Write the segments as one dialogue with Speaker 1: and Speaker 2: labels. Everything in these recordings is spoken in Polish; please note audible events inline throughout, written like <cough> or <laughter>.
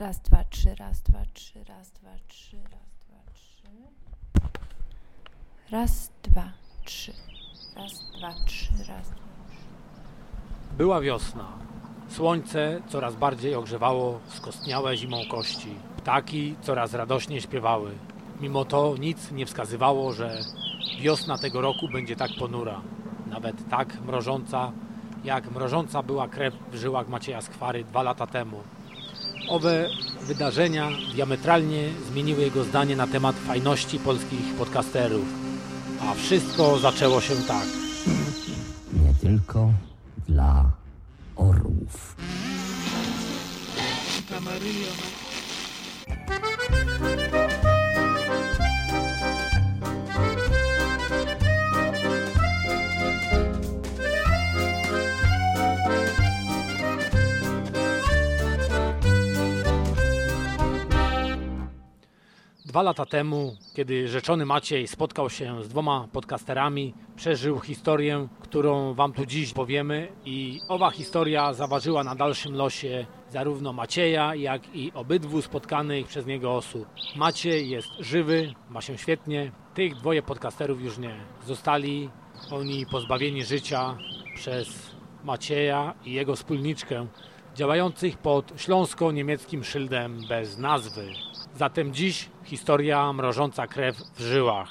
Speaker 1: Raz, dwa, trzy, raz, dwa, trzy, raz, dwa, trzy, raz, dwa, trzy. Raz, dwa, trzy. Raz, dwa, trzy, raz, dwa, trzy.
Speaker 2: Była wiosna. Słońce coraz bardziej ogrzewało skostniałe zimą kości. Ptaki coraz radośnie śpiewały. Mimo to nic nie wskazywało, że wiosna tego roku będzie tak ponura. Nawet tak mrożąca, jak mrożąca była krew w żyłach Macieja Skwary dwa lata temu. Owe wydarzenia diametralnie zmieniły jego zdanie na temat fajności polskich podcasterów. A wszystko zaczęło się tak.
Speaker 3: nie tylko
Speaker 2: Dwa lata temu, kiedy rzeczony Maciej spotkał się z dwoma podcasterami, przeżył historię, którą Wam tu dziś powiemy i owa historia zaważyła na dalszym losie zarówno Macieja, jak i obydwu spotkanych przez niego osób. Maciej jest żywy, ma się świetnie, tych dwoje podcasterów już nie. Zostali oni pozbawieni życia przez Macieja i jego wspólniczkę, działających pod śląsko-niemieckim szyldem bez nazwy. Zatem dziś historia mrożąca krew w żyłach.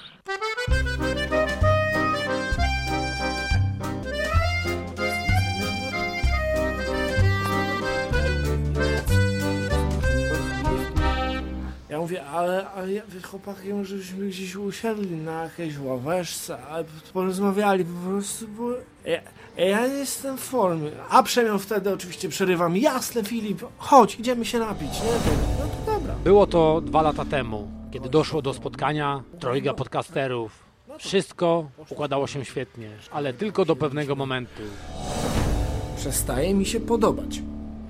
Speaker 4: Ja mówię, ale, ale ja, chłopaki, może byśmy gdzieś usiedli na jakiejś ławeczce, ale porozmawiali po prostu, bo ja, ja nie jestem w formie. A Przemian wtedy oczywiście przerywam, jasne Filip, chodź, idziemy się napić, nie? Dobra.
Speaker 2: Było to dwa lata temu, kiedy doszło do spotkania trojga podcasterów. Wszystko układało się świetnie, ale tylko do pewnego momentu.
Speaker 4: Przestaje mi się podobać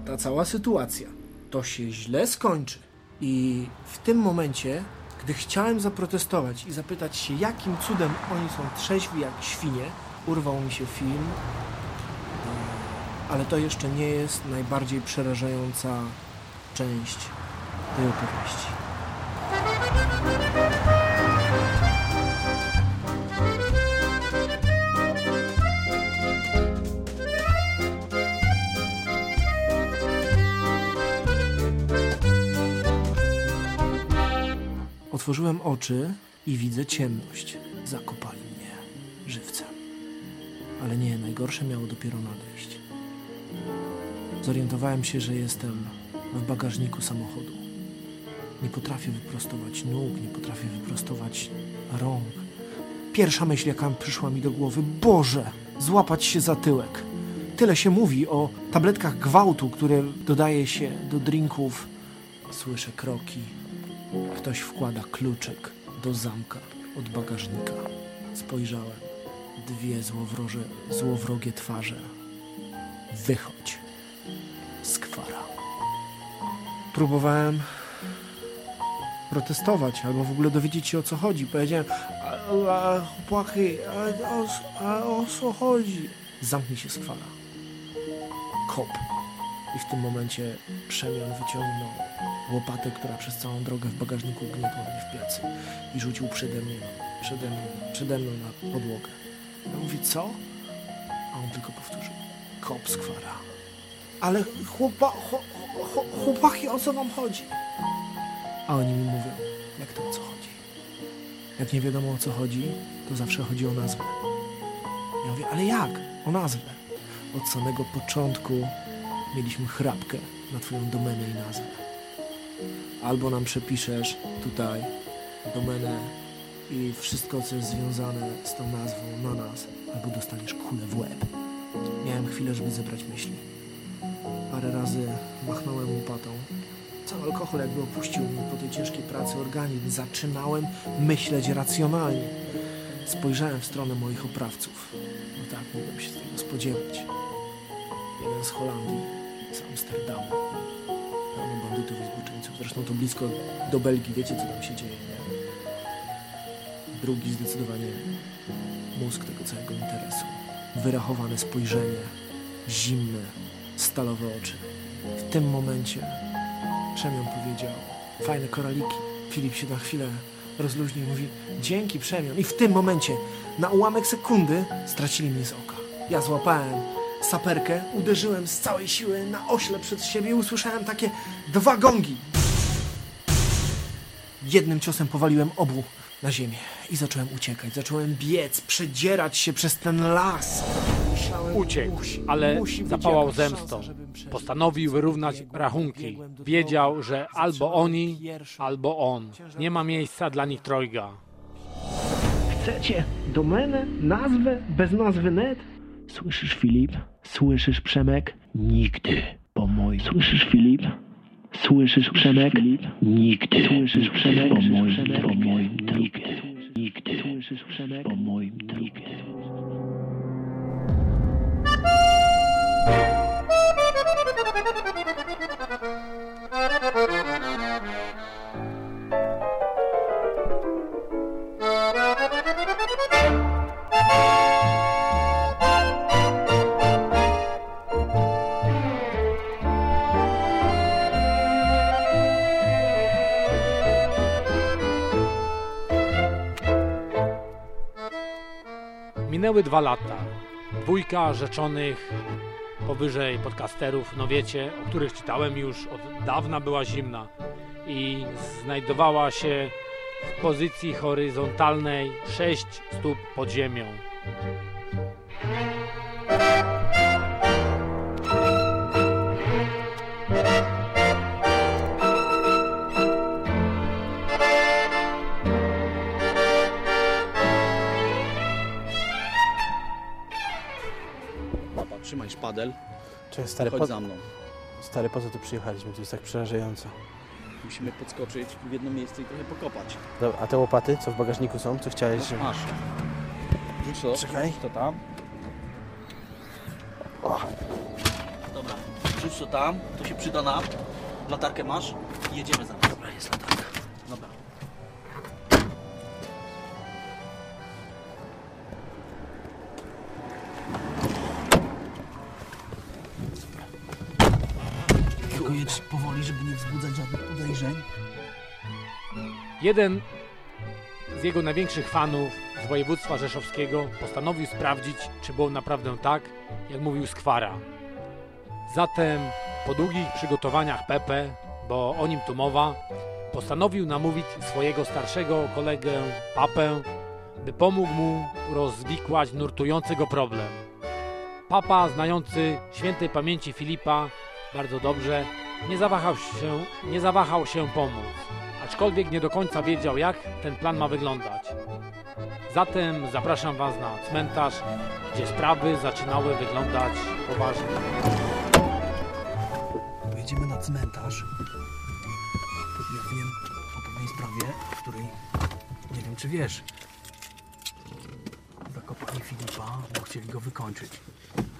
Speaker 4: ta cała sytuacja. To się źle skończy. I w tym momencie, gdy chciałem zaprotestować i zapytać się, jakim cudem oni są trzeźwi jak świnie, urwał mi się film. E, Ale to jeszcze nie jest najbardziej przerażająca część tej opowieści. Otworzyłem oczy i widzę ciemność. Zakopali mnie żywcem. Ale nie, najgorsze miało dopiero nadejść. Zorientowałem się, że jestem w bagażniku samochodu. Nie potrafię wyprostować nóg, nie potrafię wyprostować rąk. Pierwsza myśl, jaka przyszła mi do głowy, Boże, złapać się za tyłek. Tyle się mówi o tabletkach gwałtu, które dodaje się do drinków. Słyszę kroki, Ktoś wkłada kluczyk do zamka od bagażnika. Spojrzałem. Dwie złowroże, złowrogie twarze. Wychodź. Skwara. Próbowałem protestować albo w ogóle dowiedzieć się o co chodzi. Powiedziałem, a, a, chłopaki, a, o, a o co chodzi? Zamknij się skwara. Kop. I w tym momencie Przemian wyciągnął łopatę, która przez całą drogę w bagażniku gniotła mnie w plecy i rzucił przede mnie, przede mną, przede mną na podłogę. Ja mówię, co? A on tylko powtórzył, kop skwara. Ale chłopa, chło, chło, chłopaki, o co wam chodzi? A oni mi mówią, jak to o co chodzi? Jak nie wiadomo o co chodzi, to zawsze chodzi o nazwę. Ja mówię, ale jak? O nazwę. Od samego początku mieliśmy chrapkę na twoją domenę i nazwę. Albo nam przepiszesz tutaj domenę i wszystko, co jest związane z tą nazwą na nas, albo dostaniesz kulę w łeb. Miałem chwilę, żeby zebrać myśli. Parę razy machnąłem łopatą. Cały alkohol jakby opuścił mnie po tej ciężkiej pracy organizm. Zaczynałem myśleć racjonalnie. Spojrzałem w stronę moich oprawców. No tak, mogłem się tego spodziewać. Jeden z Holandii, z Amsterdamu. Pełno bandytów i zboczeńców. Zresztą to blisko do Belgii, wiecie co tam się dzieje, nie? Drugi zdecydowanie mózg tego całego interesu. Wyrachowane spojrzenie, zimne, stalowe oczy. W tym momencie Przemian powiedział, fajne koraliki. Filip się na chwilę rozluźnił i mówi, dzięki Przemian. I w tym momencie, na ułamek sekundy, stracili mnie z oka. Ja złapałem saperkę, uderzyłem z całej siły na ośle przed siebie i usłyszałem takie dwa gongi. Jednym ciosem powaliłem obu na ziemię i zacząłem uciekać. Zacząłem biec, przedzierać się przez ten las.
Speaker 2: Uciekł, ale zapałał zemstą. Postanowił wyrównać rachunki. Wiedział, że albo oni, albo on. Nie ma miejsca dla nich trojga.
Speaker 4: Chcecie domenę, nazwę, bez nazwy net? Słyszysz Filip? Słyszysz Przemek? Nigdy. Po moim. Słyszysz Filip? Słyszysz Przemek? Nigdy. Słyszysz Przemek? Po moim. Po moim. Nigdy. Nigdy. Słyszysz Przemek? Po moim. Nigdy.
Speaker 2: Minęły dwa lata. Dwójka rzeczonych powyżej podcasterów, no wiecie, o których czytałem już od dawna była zimna i znajdowała się w pozycji horyzontalnej 6 stóp pod ziemią.
Speaker 5: Szpadel,
Speaker 6: Cześć, stary,
Speaker 5: chodź
Speaker 6: po,
Speaker 5: za mną.
Speaker 6: stary, po co tu przyjechaliśmy? To jest tak przerażająco.
Speaker 5: Musimy podskoczyć w jedno miejsce i trochę pokopać.
Speaker 6: Dobra, a te łopaty, co w bagażniku są? Co chciałeś? Że...
Speaker 5: Masz. Rzuć to.
Speaker 6: Czekaj.
Speaker 5: Rzuć to tam. Dobra, rzuć to tam, to się przyda nam. Latarkę masz i jedziemy za powoli, żeby nie wzbudzać żadnych podejrzeń.
Speaker 2: Jeden z jego największych fanów z województwa rzeszowskiego postanowił sprawdzić, czy było naprawdę tak, jak mówił Skwara. Zatem po długich przygotowaniach Pepe, bo o nim tu mowa, postanowił namówić swojego starszego kolegę Papę, by pomógł mu rozwikłać nurtujący go problem. Papa, znający świętej pamięci Filipa bardzo dobrze, nie zawahał się, nie zawahał się pomóc aczkolwiek nie do końca wiedział, jak ten plan ma wyglądać. Zatem zapraszam Was na cmentarz, gdzie sprawy zaczynały wyglądać poważnie.
Speaker 5: Pojedziemy na cmentarz. Ja wiem o pewnej sprawie, w której nie wiem czy wiesz. Zakopali Filipa, bo chcieli go wykończyć.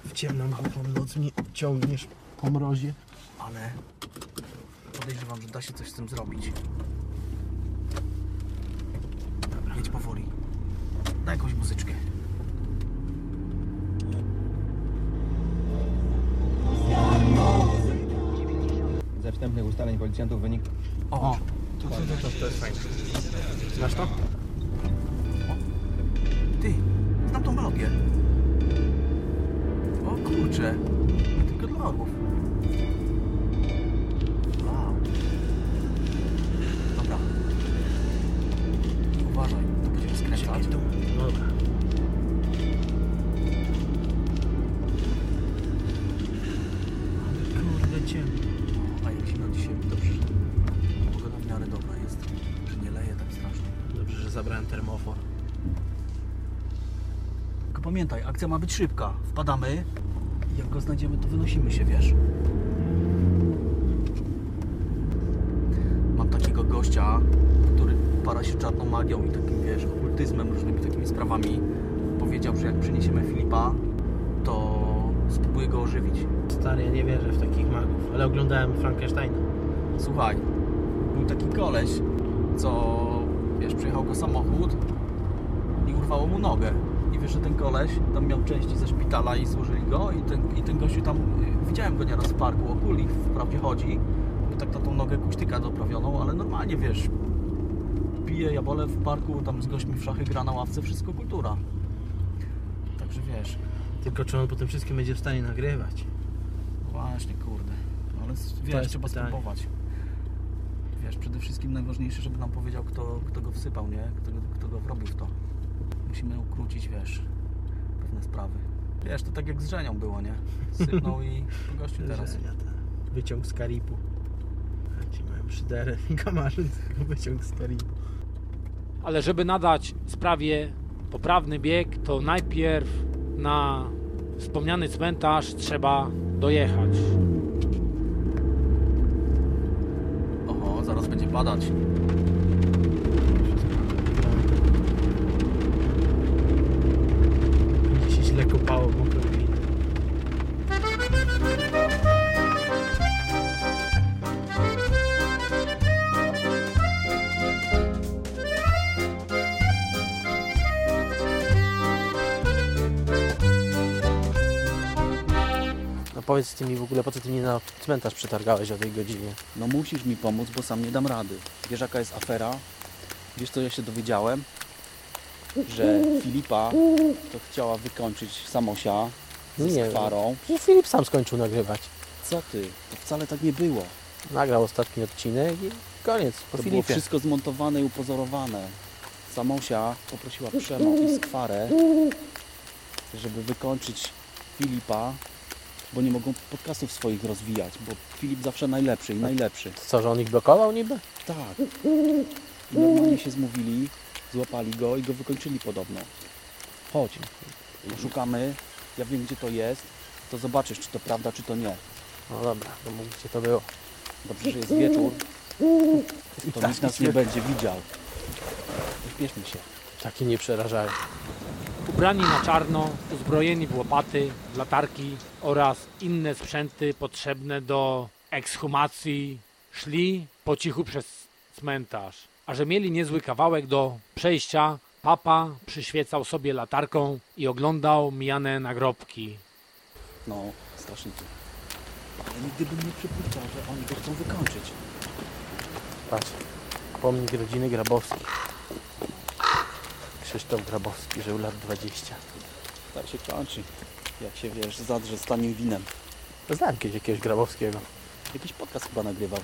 Speaker 6: W ciemną głuchą noc mnie ciągniesz po mrozie.
Speaker 5: Ale podejrzewam, że da się coś z tym zrobić. Dobra, jedź powoli. Daj jakąś muzyczkę.
Speaker 7: Ze wstępnych ustaleń policjantów wynik
Speaker 5: O,
Speaker 6: Znasz to?
Speaker 5: ty, znam tą melodię. O kurczę, orłów. Wow. Dobra. Uważaj, to będziemy skręcać.
Speaker 6: Dobra.
Speaker 5: Kurde ciemno. A jak zimno dzisiaj, dobrze, że pogoda w miarę dobra jest, że nie leje tak strasznie.
Speaker 6: Dobrze, że zabrałem termofor.
Speaker 5: Tylko pamiętaj, akcja ma być szybka. Wpadamy i jak go znajdziemy, to wynosimy się, wiesz? Mam takiego gościa, który para się czarną magią i takim, wiesz, okultyzmem, różnymi takimi sprawami. Powiedział, że jak przyniesiemy Filipa, to spróbuję go ożywić.
Speaker 6: Stary, ja nie wierzę w takich magów, ale oglądałem Frankensteina.
Speaker 5: Słuchaj, był taki koleś, co, wiesz, przyjechał go samochód i urwało mu nogę. I wiesz, że ten koleś tam miał części ze szpitala i złożyli go i ten, i ten gościu tam, y, widziałem go nieraz w parku, o kuli wprawdzie chodzi, bo tak na tą nogę kuśtyka doprawioną, ale normalnie wiesz, pije jabole w parku, tam z gośćmi w szachy gra na ławce, wszystko kultura. Także wiesz,
Speaker 8: Tylko czy on po tym wszystkim będzie w stanie nagrywać?
Speaker 5: właśnie kurde, No ale wiesz, trzeba
Speaker 8: pytanie.
Speaker 5: spróbować. Wiesz, przede wszystkim najważniejsze, żeby nam powiedział, kto, kto go wsypał, nie? Kto, go- kto go wrobił w to. Musimy ukrócić, wiesz, pewne sprawy. Wiesz, to tak jak z Żenią było, nie? <laughs> Sypnął i po gościu teraz.
Speaker 8: Żenia, ten Wyciąg z Karibu. A Ci mają przyderę <laughs> i kamarzyn, tylko wyciąg z Karibu.
Speaker 2: Ale żeby nadać sprawie poprawny bieg, to najpierw na wspomniany cmentarz trzeba dojechać.
Speaker 5: Oho, zaraz będzie padać.
Speaker 8: Będzie się źle kopało mokrą glinę.
Speaker 6: No powiedz ty mi w ogóle, po co ty mnie na cmentarz przetargałeś o tej godzinie?
Speaker 5: No musisz mi pomóc, bo sam nie dam rady. Wiesz jaka jest afera? Wiesz co ja się dowiedziałem? Że Filipa to chciała wykończyć Samosia ze
Speaker 6: Nie
Speaker 5: skwarą.
Speaker 6: Przecież Filip sam skończył nagrywać.
Speaker 5: Co ty? To wcale tak nie było.
Speaker 6: Nagrał ostatni odcinek i koniec, po
Speaker 5: To było
Speaker 6: Filipie.
Speaker 5: wszystko zmontowane i upozorowane. Samosia poprosiła Przemo i skwarę, żeby wykończyć Filipa, bo nie mogą podcastów swoich rozwijać, bo Filip zawsze najlepszy i najlepszy.
Speaker 6: Co, że on ich blokował niby?
Speaker 5: Tak. I normalnie się zmówili, złapali go i go wykończyli podobno. Chodź, szukamy, ja wiem gdzie to jest, to zobaczysz czy to prawda, czy to nie.
Speaker 6: No dobra, to mów gdzie to było.
Speaker 5: Dobrze, że jest wieczór, to nikt nas nie będzie widział. Śpieszmy się.
Speaker 6: Taki nie przerażają.
Speaker 2: Ubrani na czarno, uzbrojeni w łopaty, latarki oraz inne sprzęty potrzebne do ekshumacji, szli po cichu przez cmentarz. A że mieli niezły kawałek do przejścia, papa przyświecał sobie latarką i oglądał mijane nagrobki.
Speaker 5: No, strasznie tu. Ale nigdy bym nie przypuszczał, że oni go chcą wykończyć.
Speaker 6: Patrz, pomnik rodziny Grabowskich. Krzysztof Grabowski, żył lat 20.
Speaker 5: Tak się kończy. Jak się wiesz, zadrze z tanim winem.
Speaker 6: Znałem kiedyś jakiegoś Grabowskiego.
Speaker 5: Jakiś podcast chyba nagrywał.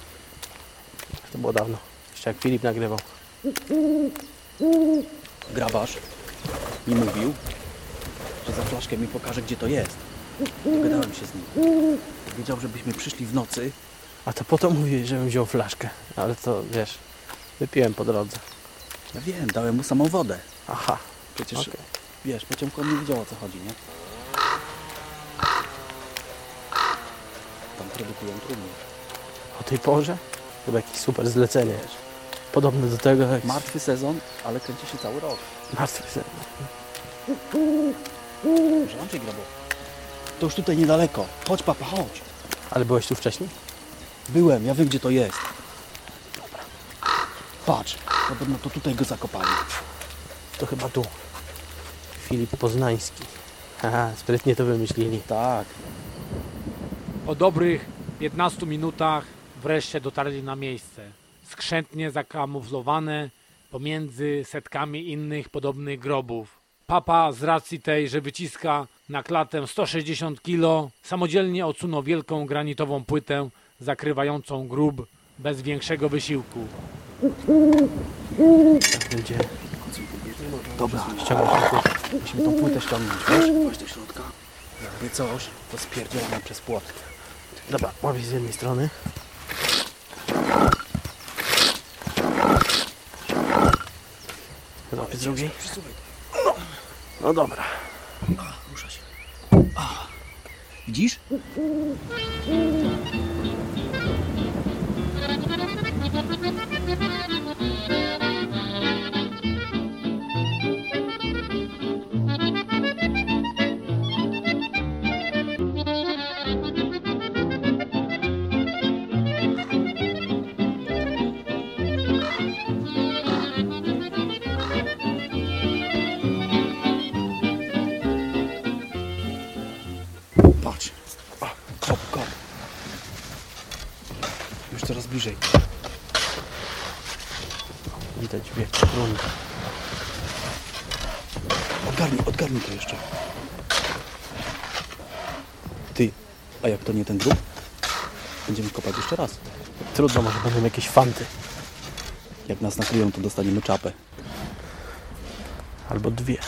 Speaker 6: To było dawno. Jeszcze jak Filip nagrywał.
Speaker 5: grabarz mi mówił, że za flaszkę mi pokaże, gdzie to jest. Dogadałem się z nim. Wiedział, żebyśmy przyszli w nocy.
Speaker 6: A to po to mówiłeś, żebym wziął flaszkę. Ale to wiesz, wypiłem po drodze.
Speaker 5: Ja wiem, dałem mu samą wodę.
Speaker 6: Aha,
Speaker 5: Przecież,
Speaker 6: okej.
Speaker 5: wiesz, pociąg nie wiedział o co chodzi, nie? Tam produkują trumny.
Speaker 6: O tej porze? Chyba jakieś super zlecenie.
Speaker 5: Wiesz,
Speaker 6: Podobne do tego jak...
Speaker 5: martwy sezon, ale kręci się cały rok.
Speaker 6: Martwy sen.
Speaker 5: Może Andrzej grabo. To już tutaj niedaleko. Chodź papa, chodź.
Speaker 6: Ale byłeś tu wcześniej?
Speaker 5: Byłem, ja wiem gdzie to jest. Patrz, podobno to tutaj go zakopali.
Speaker 6: To chyba tu. Filip Poznański. Haha, sprytnie to wymyślili.
Speaker 5: Tak,
Speaker 2: Po dobrych 15 minutach wreszcie dotarli na miejsce. Skrzętnie zakamuflowane pomiędzy setkami innych podobnych grobów. Papa z racji tej, że wyciska na klatę 160 kg, samodzielnie odsunął wielką granitową płytę zakrywającą grób bez większego wysiłku.
Speaker 6: Tak będzie
Speaker 5: dobra.
Speaker 6: ściągać na płytę.
Speaker 5: Musimy tą płytę ściągnąć, wiesz? Do środka. Jakby coś, to spierdzielamy przez płot.
Speaker 6: Dobra, łapię z jednej strony. Z drugiej. No dobra.
Speaker 5: Rusza się. Widzisz? Bliżej.
Speaker 6: Widać wiek trumny.
Speaker 5: Odgarnij, odgarnij to jeszcze. Ty, a jak to nie ten grób? Będziemy kopać jeszcze raz.
Speaker 6: Trudno, może będą jakieś fanty.
Speaker 5: Jak nas nakryją, to dostaniemy czapę.
Speaker 6: Albo dwie.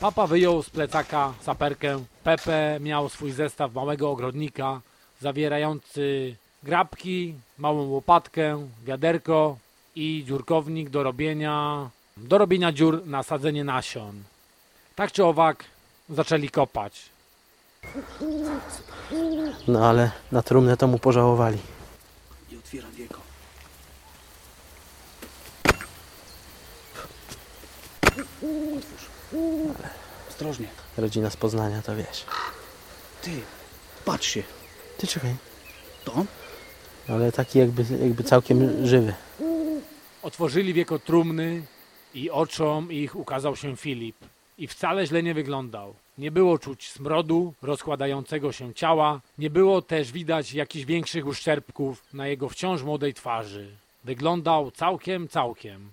Speaker 2: Papa wyjął z plecaka saperkę. Pepe miał swój zestaw małego ogrodnika zawierający grabki, małą łopatkę, wiaderko i dziurkownik do robienia, do robienia dziur na sadzenie nasion. Tak czy owak zaczęli kopać.
Speaker 6: No ale na trumnę to mu pożałowali.
Speaker 5: Nie otwieram jego. Otwórz. Ostrożnie.
Speaker 6: Rodzina z Poznania, to wiesz.
Speaker 5: Ty, patrz się.
Speaker 6: Ty czekaj.
Speaker 5: To on?
Speaker 6: Ale taki jakby, jakby całkiem żywy.
Speaker 2: Otworzyli wieko trumny i oczom ich ukazał się Filip. I wcale źle nie wyglądał. Nie było czuć smrodu rozkładającego się ciała, nie było też widać jakichś większych uszczerbków na jego wciąż młodej twarzy. Wyglądał całkiem, całkiem.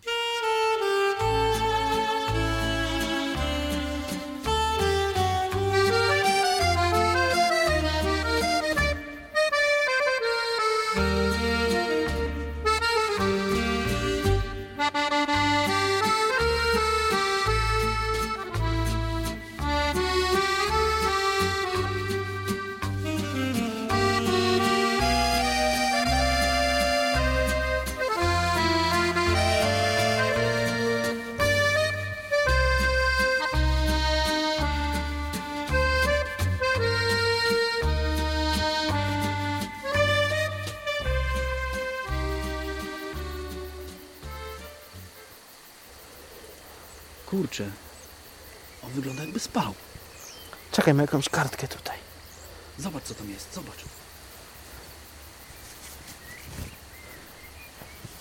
Speaker 5: Kurczę. On wygląda jakby spał.
Speaker 6: Czekaj, ma jakąś kartkę tutaj.
Speaker 5: Zobacz co tam jest, zobacz.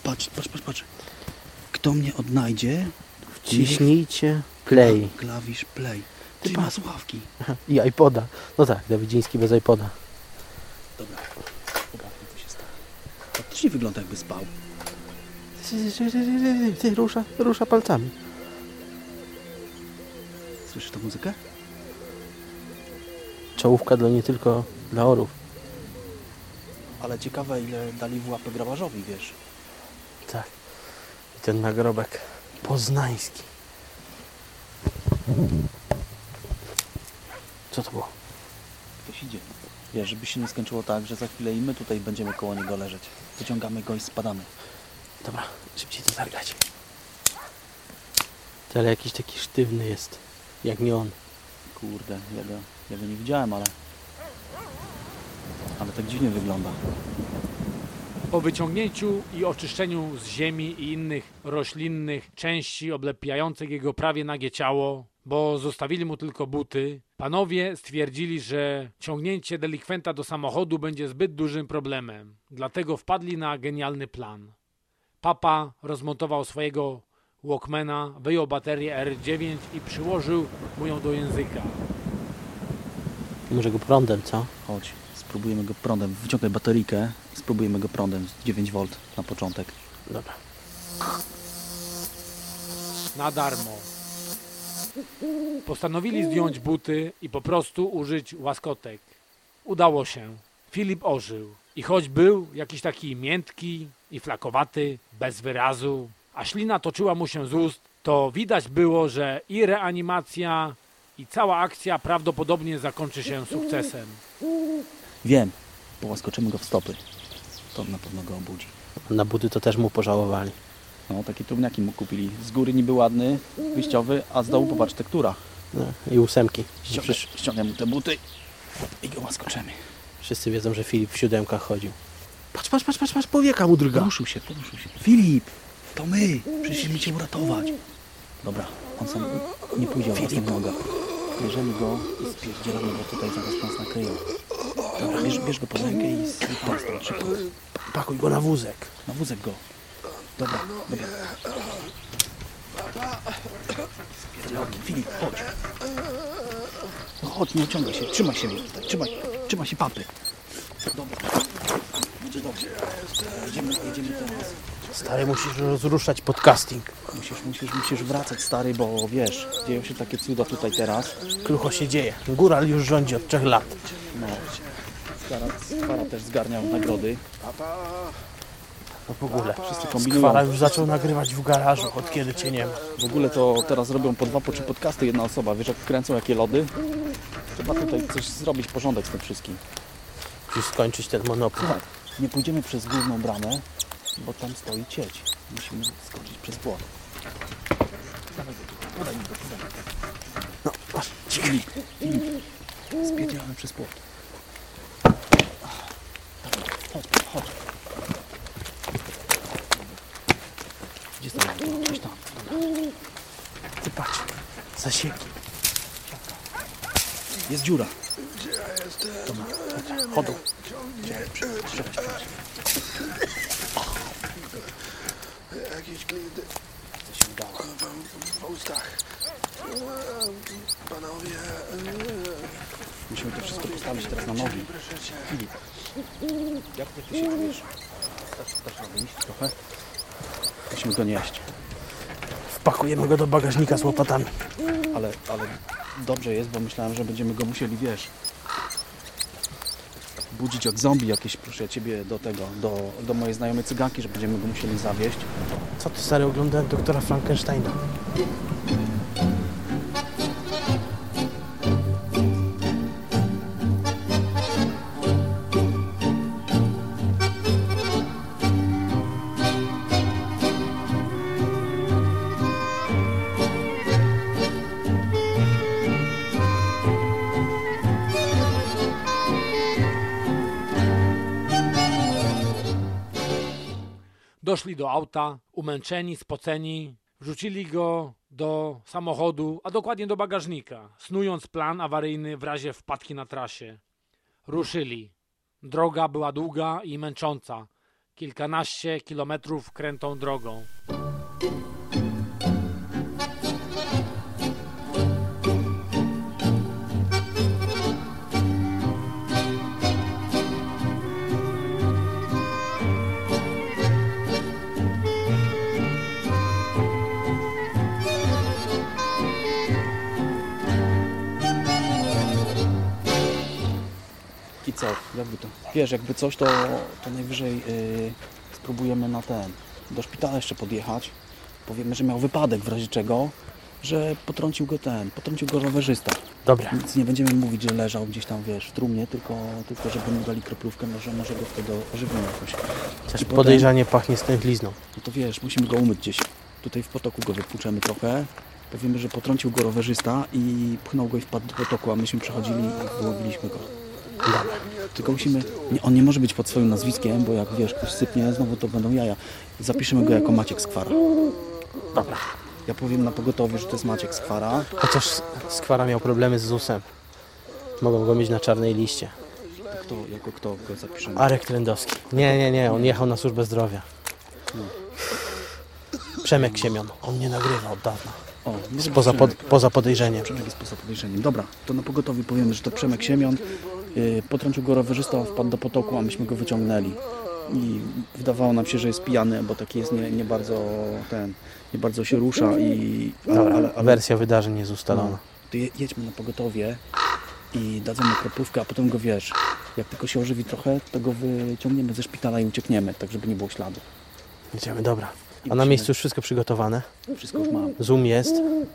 Speaker 5: Patrz, patrz, patrz, patrz. Kto mnie odnajdzie?
Speaker 6: Wciśnijcie play.
Speaker 5: Klawisz play.
Speaker 6: Ty
Speaker 5: Ty ma słuchawki.
Speaker 6: I iPoda. No tak, Dawidziński bez iPoda.
Speaker 5: Dobra. Zobaczmy co się stało. Faktycznie wygląda jakby spał.
Speaker 6: Ty, rusza, rusza palcami.
Speaker 5: Słyszysz tę muzykę?
Speaker 6: Czołówka dla nie tylko dla orów.
Speaker 5: Ale ciekawe ile dali w łapę grabarzowi, wiesz.
Speaker 6: Tak. I ten nagrobek poznański. Co to było?
Speaker 5: Ktoś idzie. Wiesz, żeby się nie skończyło tak, że za chwilę i my tutaj będziemy koło niego leżeć. Wyciągamy go i spadamy.
Speaker 6: Dobra, szybciej to targać. Ty, Ale jakiś taki sztywny jest. Jak nie on.
Speaker 5: Kurde, ja go, ja go nie widziałem, ale... Ale tak dziwnie wygląda.
Speaker 2: Po wyciągnięciu i oczyszczeniu z ziemi i innych roślinnych części oblepiających jego prawie nagie ciało, bo zostawili mu tylko buty, panowie stwierdzili, że ciągnięcie delikwenta do samochodu będzie zbyt dużym problemem. Dlatego wpadli na genialny plan. Papa rozmontował swojego Walkmana, wyjął baterię R9 i przyłożył mu ją do języka.
Speaker 6: Może go prądem, co?
Speaker 5: Chodź, spróbujemy go prądem. Wyciągaj bateryjkę i spróbujemy go prądem z 9V na początek.
Speaker 6: Dobra.
Speaker 2: na darmo. Postanowili zdjąć buty i po prostu użyć łaskotek. Udało się. Filip ożył. I choć był jakiś taki miętki i flakowaty, bez wyrazu, a ślina toczyła mu się z ust, to widać było, że i reanimacja, i cała akcja prawdopodobnie zakończy się sukcesem.
Speaker 5: Wiem, połaskoczymy go w stopy. To na pewno go obudzi.
Speaker 6: Na buty to też mu pożałowali.
Speaker 5: No, takie trumniaki mu kupili. Z góry niby ładny, wyjściowy, a z dołu popatrz, tektura.
Speaker 6: No, I ósemki. Przecież
Speaker 5: ściągaj mu te buty i go łaskoczymy.
Speaker 6: wszyscy wiedzą, że Filip w siódemkach chodził. Patrz, patrz, patrz, patrz, patrz powieka mu drga.
Speaker 5: Poruszył się, poruszył się. Filip, to my, przyszliśmy cię uratować. Dobra, on sam nie pójdzie o własnych nogach. Bierzemy go i spierdzielamy go tutaj, zaraz nas nakryją. Dobra, bierz, bierz go pod rękę i zrypaj stąd szybko.
Speaker 6: Pakuj go na wózek.
Speaker 5: Na wózek go. Dobra, dobra. Spierdzielamy. Filip, chodź. No chodź, nie ociągaj się, trzymaj się trzymaj, trzymaj się papy. Dobra. Będzie dobrze. Jedziemy, jedziemy teraz.
Speaker 6: Stary, musisz rozruszać podcasting.
Speaker 5: Musisz, musisz, musisz wracać stary, bo wiesz, dzieją się takie cuda tutaj teraz.
Speaker 6: Krucho się dzieje. Góral już rządzi od trzech lat.
Speaker 5: No. Skara, Skara też zgarnia nagrody.
Speaker 6: No w ogóle.
Speaker 5: Wszyscy kombinują.
Speaker 6: Skwara już zaczął nagrywać w garażu, od kiedy cię nie ma.
Speaker 5: W ogóle to teraz robią po dwa, po trzy podcasty jedna osoba. Wiesz jak kręcą jakie lody? Trzeba tutaj coś zrobić, porządek z tym wszystkim.
Speaker 6: Musisz skończyć ten monopol.
Speaker 5: Słuchaj, nie pójdziemy przez główną bramę, bo tam stoi cieć. Musimy skoczyć przez płot. Podaj mi go, podaj.
Speaker 6: No, masz.
Speaker 5: Filip, spierdzielamy przez płot. Dawaj, chodź, chodź. Gdzie tam? Gdzieś tam. Dobra.
Speaker 6: Ty patrz. Zasieki.
Speaker 5: Jest dziura. Dobra, chodź, chodą. Przechodź, przechodź, przechodź.
Speaker 9: Jakieś glidy
Speaker 5: Co się udało?
Speaker 9: w ustach. Panowie,
Speaker 5: Musimy to wszystko postawić teraz na nogi. Filip, jak ty się czujesz? Dasz, dasz radę iść trochę? Musimy go nieść,
Speaker 6: Wpakujemy go do bagażnika z łopatami.
Speaker 5: ale, ale dobrze jest, bo myślałem, że będziemy go musieli, wiesz, budzić jak zombie jakieś, proszę ciebie, do tego, do, do mojej znajomej cyganki, że będziemy go musieli zawieść.
Speaker 6: Co ty stary oglądałem doktora Frankensteina?
Speaker 2: Do auta, umęczeni, spoceni, wrzucili go do samochodu, a dokładnie do bagażnika, snując plan awaryjny w razie wpadki na trasie. Ruszyli. Droga była długa i męcząca. Kilkanaście kilometrów krętą drogą.
Speaker 5: Jakby to, wiesz, jakby coś, to, to najwyżej yy, spróbujemy na ten, do szpitala jeszcze podjechać. Powiemy, że miał wypadek w razie czego, że potrącił go ten, potrącił go rowerzysta.
Speaker 6: Dobra.
Speaker 5: Nic nie będziemy mówić, że leżał gdzieś tam, wiesz, w trumnie, tylko, tylko żeby mu dali kroplówkę, może, może go wtedy ożywimy jakoś. Potem-
Speaker 6: podejrzanie pachnie stęchlizną.
Speaker 5: No to wiesz, musimy go umyć gdzieś. Tutaj w potoku go wypłuczemy trochę. Powiemy, że potrącił go rowerzysta i pchnął go i wpadł do potoku, a myśmy przechodzili i wyłowiliśmy go. Dobra. Tylko musimy... Nie, on nie może być pod swoim nazwiskiem, bo jak wiesz, ktoś sypnie, znowu to będą jaja. Zapiszemy go jako Maciek Skwara.
Speaker 6: Dobra.
Speaker 5: Ja powiem na pogotowie, że to jest Maciek Skwara.
Speaker 6: Chociaż Skwara miał problemy z ZUS-em. Mogą go mieć na czarnej liście.
Speaker 5: To kto, jako kto go zapiszemy?
Speaker 6: Arek Trendowski. Nie, nie, nie, on jechał na służbę zdrowia. Przemek Siemion. On nie nagrywa od dawna.
Speaker 5: O,
Speaker 6: Poza, pod, poza podejrzeniem.
Speaker 5: Przemek jest poza podejrzeniem. Dobra, to na pogotowie powiemy, że to Przemek Siemion. Yy, potrącił go rowerzysta, wpadł do potoku, a myśmy go wyciągnęli. I wydawało nam się, że jest pijany, bo taki jest nie, nie bardzo ten, nie bardzo się rusza i...
Speaker 6: Dobra,
Speaker 5: ale, ale
Speaker 6: wersja wydarzeń jest ustalona.
Speaker 5: no, to je, jedźmy na pogotowie i dadzą mu kroplówkę, a potem go wiesz, jak tylko się ożywi trochę, to go wyciągniemy ze szpitala i uciekniemy, tak żeby nie było śladu.
Speaker 6: Idziemy, dobra. A na miejscu już wszystko przygotowane.
Speaker 5: Wszystko już mam,
Speaker 6: Zoom jest,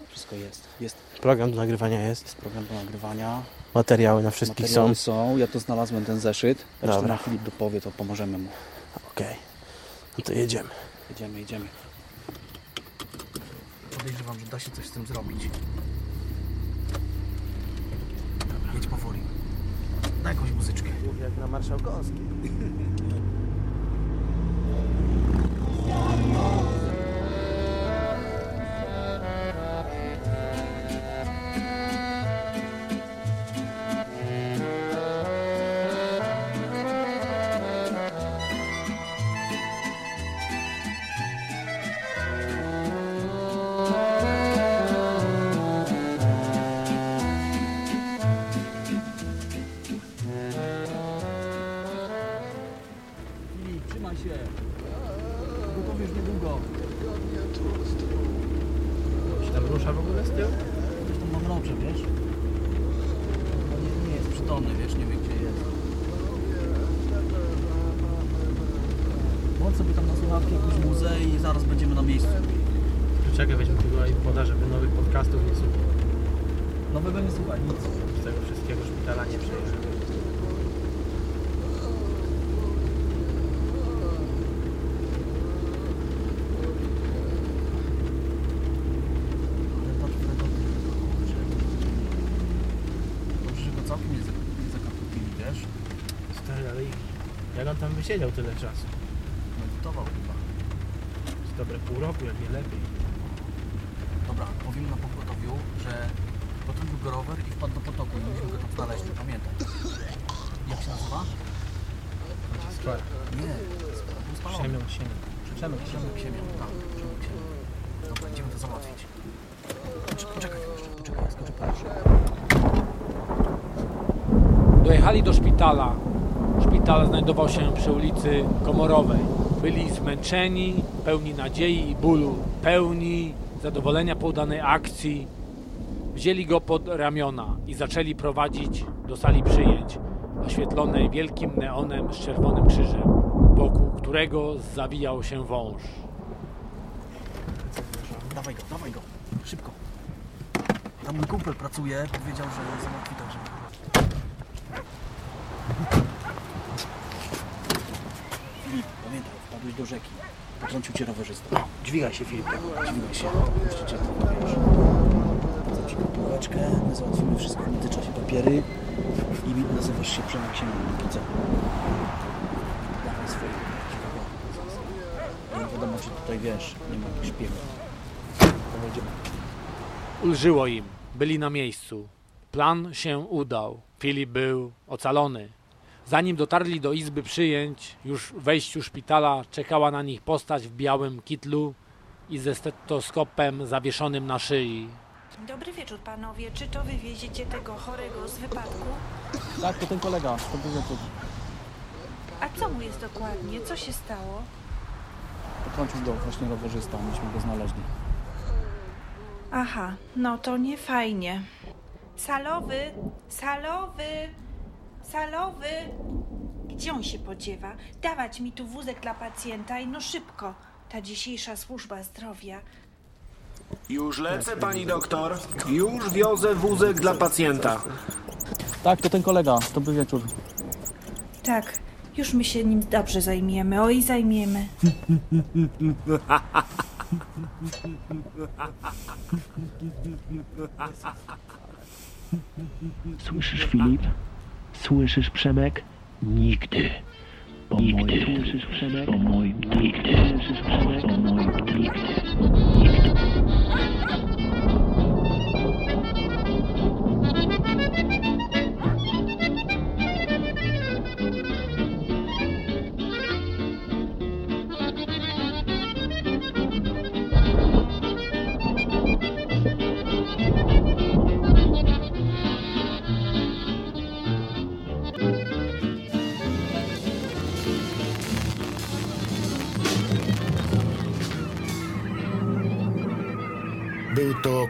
Speaker 5: wszystko jest. Jest,
Speaker 6: program do nagrywania jest,
Speaker 5: jest program do nagrywania.
Speaker 6: Materiały na wszystkich
Speaker 5: Materiały
Speaker 6: są.
Speaker 5: są. Ja to znalazłem ten zeszyt.
Speaker 6: Dobra.
Speaker 5: nam Filip dopowie, to pomożemy mu.
Speaker 6: Okej. No to jedziemy.
Speaker 5: Jedziemy, jedziemy. Podejrzewam, że da się coś z tym zrobić. Dobra, jedź powoli. Na jakąś muzyczkę.
Speaker 6: Jak na Marszałkowskiej. <laughs> Czekaj, weźmy tego iPoda, żeby nowych podcastów nie słuchał.
Speaker 5: Nowego nie słuchaj, nic.
Speaker 6: Z tego wszystkiego szpitala nie
Speaker 5: go całkiem nie, zak- nie zakaputili, wiesz?
Speaker 6: Stary, ale jak on tam wysiedział tyle czasu?
Speaker 5: Medytował chyba.
Speaker 6: Z dobre pół roku, jak nie lepiej.
Speaker 5: Dobra, powiemy na pogotowiu, że potrącił go rower i wpadł do potoku i myśmy go tam znaleźli, pamiętam. Jak się nazywa?
Speaker 6: Skład.
Speaker 5: Nie, był spalony.
Speaker 6: Przemiał się.
Speaker 5: Przemek, Przemek Siemian, tak, Przemek Siemian. Dobra, idziemy to załatwić. Poczekaj, poczekaj jeszcze, poczekaj, ja skoczę po
Speaker 2: Dojechali do szpitala. Szpital znajdował się przy ulicy Komorowej. Byli zmęczeni, pełni nadziei i bólu, pełni zadowolenia po udanej akcji. Wzięli go pod ramiona i zaczęli prowadzić do sali przyjęć, oświetlonej wielkim neonem z czerwonym krzyżem, wokół którego zawijał się wąż.
Speaker 5: Dawaj go, dawaj go, szybko. Tam mój kumpel pracuje, powiedział, że załatwi tak, żeby... Filip, pamiętaj, wpadłeś do rzeki. Potrącił cię rowerzysta. Dźwigaj się, Filip, dźwigaj się. Ci półeczkę, my załatwimy wszystko w międzyczasie papiery i nazywasz się Przemek Siemian, póki co. Dawaj swoje. Nie wiadomo, czy tutaj wiesz, nie ma będziemy.
Speaker 2: Ulżyło im, byli na miejscu. Plan się udał. Filip był ocalony. Zanim dotarli do izby przyjęć, już w wejściu szpitala czekała na nich postać w białym kitlu i ze stetoskopem zawieszonym na szyi.
Speaker 1: Dobry wieczór panowie. Czy to wy wieziecie tego chorego z wypadku?
Speaker 5: Tak, to ten kolega, to był wieczór.
Speaker 1: A co mu jest dokładnie? Co się stało?
Speaker 5: Potrącił go właśnie rowerzysta, myśmy go znaleźli.
Speaker 1: Aha, no to nie fajnie. Salowy, salowy, salowy. Gdzie on się podziewa? Dawać mi tu wózek dla pacjenta i no szybko. Ta dzisiejsza służba zdrowia.
Speaker 4: Już lecę, pani doktor. Już wiozę wózek dla pacjenta.
Speaker 5: Tak, to ten kolega, to był wieczór.
Speaker 1: Tak, już my się nim dobrze zajmiemy. Oj, zajmiemy.
Speaker 10: Słyszysz, Filip? Słyszysz, Przemek? Nigdy. Po nigdy. Słyszysz, Przemek? Po moim nigdy. Słyszysz, Przemek? Po moim nigdy. Nigdy.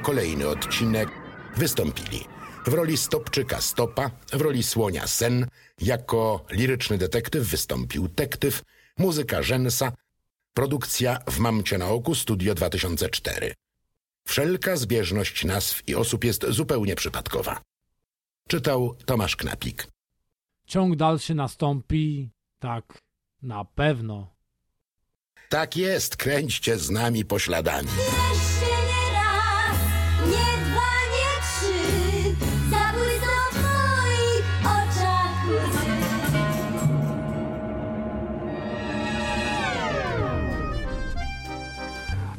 Speaker 11: Kolejny odcinek. Wystąpili w roli Stopczyka Stopa, w roli Słonia Sen, jako liryczny detektyw wystąpił Tektyw, muzyka Rzęsa, produkcja w Mamcie na Oku Studio 2004. Wszelka zbieżność nazw i osób jest zupełnie przypadkowa. Czytał Tomasz Knapik.
Speaker 2: Ciąg dalszy nastąpi, tak, na pewno.
Speaker 11: Tak jest, kręćcie z nami pośladami.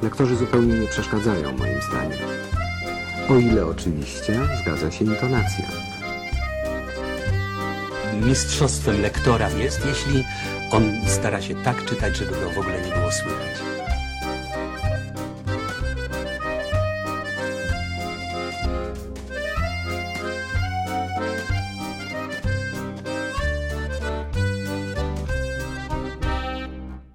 Speaker 12: Lektorzy zupełnie nie przeszkadzają moim zdaniem. O ile oczywiście zgadza się intonacja.
Speaker 13: Mistrzostwem lektora jest, jeśli on stara się tak czytać, żeby go w ogóle nie było słychać.